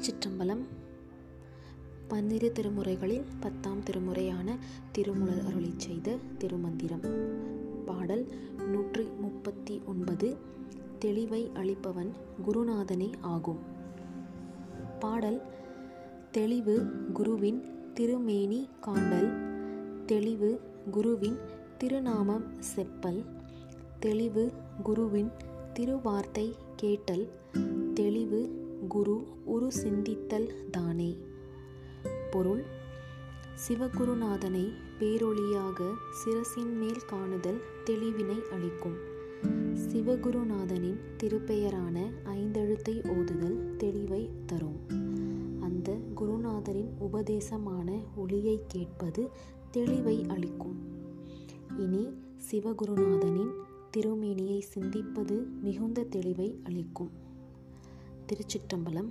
திருச்சிற்றம்பலம் பன்னிரு திருமுறைகளில் பத்தாம் திருமுறையான திருமுலர் அருளி செய்த திருமந்திரம். பாடல் நூற்றி முப்பத்தி ஒன்பது தெளிவை அளிப்பவன் குருநாதனே ஆகும். பாடல் தெளிவு குருவின் திருமேனி காண்டல் தெளிவு குருவின் திருநாமம் செப்பல் தெளிவு குருவின் திருவார்த்தை கேட்டல் தெளிவு குரு உரு சிந்தித்தல் தானே. பொருள் சிவகுருநாதனை பேரொளியாக சிரசின் மேல் காணுதல் தெளிவினை அளிக்கும். சிவகுருநாதனின் திருப்பெயரான ஐந்தெழுத்தை ஓதுதல் தெளிவை தரும். அந்த குருநாதரின் உபதேசமான ஒளியை கேட்பது தெளிவை அளிக்கும். இனி சிவகுருநாதனின் திருமேனியை சிந்திப்பது மிகுந்த தெளிவை அளிக்கும். திருச்சிற்றம்பலம்